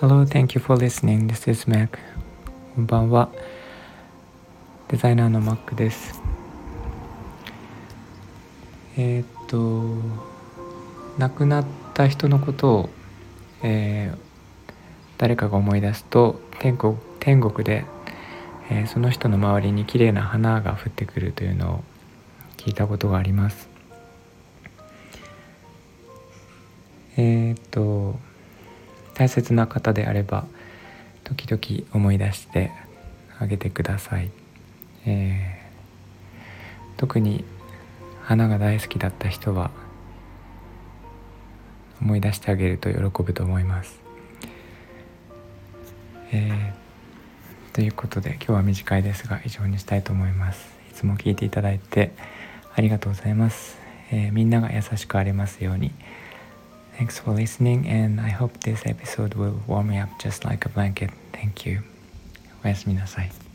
Hello, thank you for listening. This is Mac. こんばんは。デザイナーの Mac です。えー、っと、亡くなった人のことを、えー、誰かが思い出すと天国天国で、えー、その人の周りに綺麗な花が降ってくるというのを聞いたことがあります。えっと大切な方であれば時々思い出してあげてください、えー、特に花が大好きだった人は思い出してあげると喜ぶと思います、えー、ということで今日は短いですが以上にしたいと思います。いつも聞いていただいてありがとうございます、えー、みんなが優しくありますように。Thanks for listening, and I hope this episode will warm me up just like a blanket. Thank you. おやすみなさい。